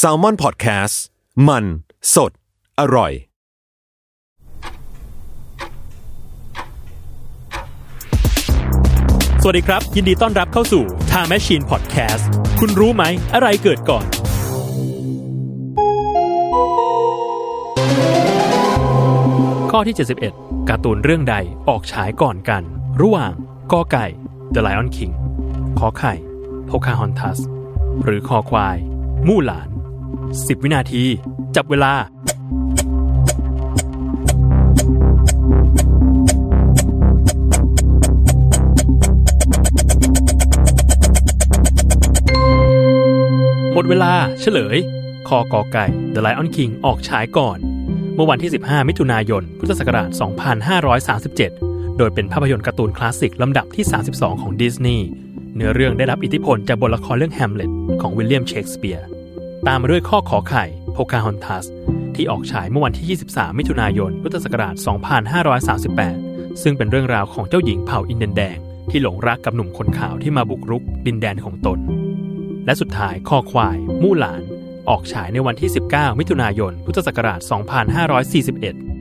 s a l ม o n PODCAST มัน สด อร่อย สวัสดีครับ ยินดีต้อนรับเข้าสู่ Time Machine Podcast คุณรู้ไหม อะไรเกิดก่อน ข้อที่ 71 การ์ตูนเรื่องใดออกฉายก่อนกัน ระหว่างกอไก่ The Lion King ขอไข่ Pocahontas หรือคอควาย มู่หลาน 10 วินาที จับเวลา หมดเวลาเฉลย คอกอไก่ The Lion King ออกฉายก่อน เมื่อวันที่ 15 มิถุนายน พุทธศักราช 2537 โดยเป็นภาพยนตร์การ์ตูนคลาสสิกลำดับที่ 32 ของดิสนีย์ เนื้อเรื่องได้รับอิทธิพลจากบทละครเรื่องแฮมเล็ตของวิลเลียมเชกสเปียร์ตามมาด้วยข้อ ข ไข่ Pocahontas ที่ออกฉายเมื่อวันที่ 23 มิถุนายน พุทธศักราช 2538 ซึ่งเป็นเรื่องราวของเจ้าหญิงเผ่าอินเดียนแดง ที่หลงรักกับหนุ่มคนขาวที่มาบุกรุกดินแดนของตน และสุดท้ายค ควาย มู่หลาน ออกฉายในวันที่ 19 มิถุนายน พุทธศักราช 2541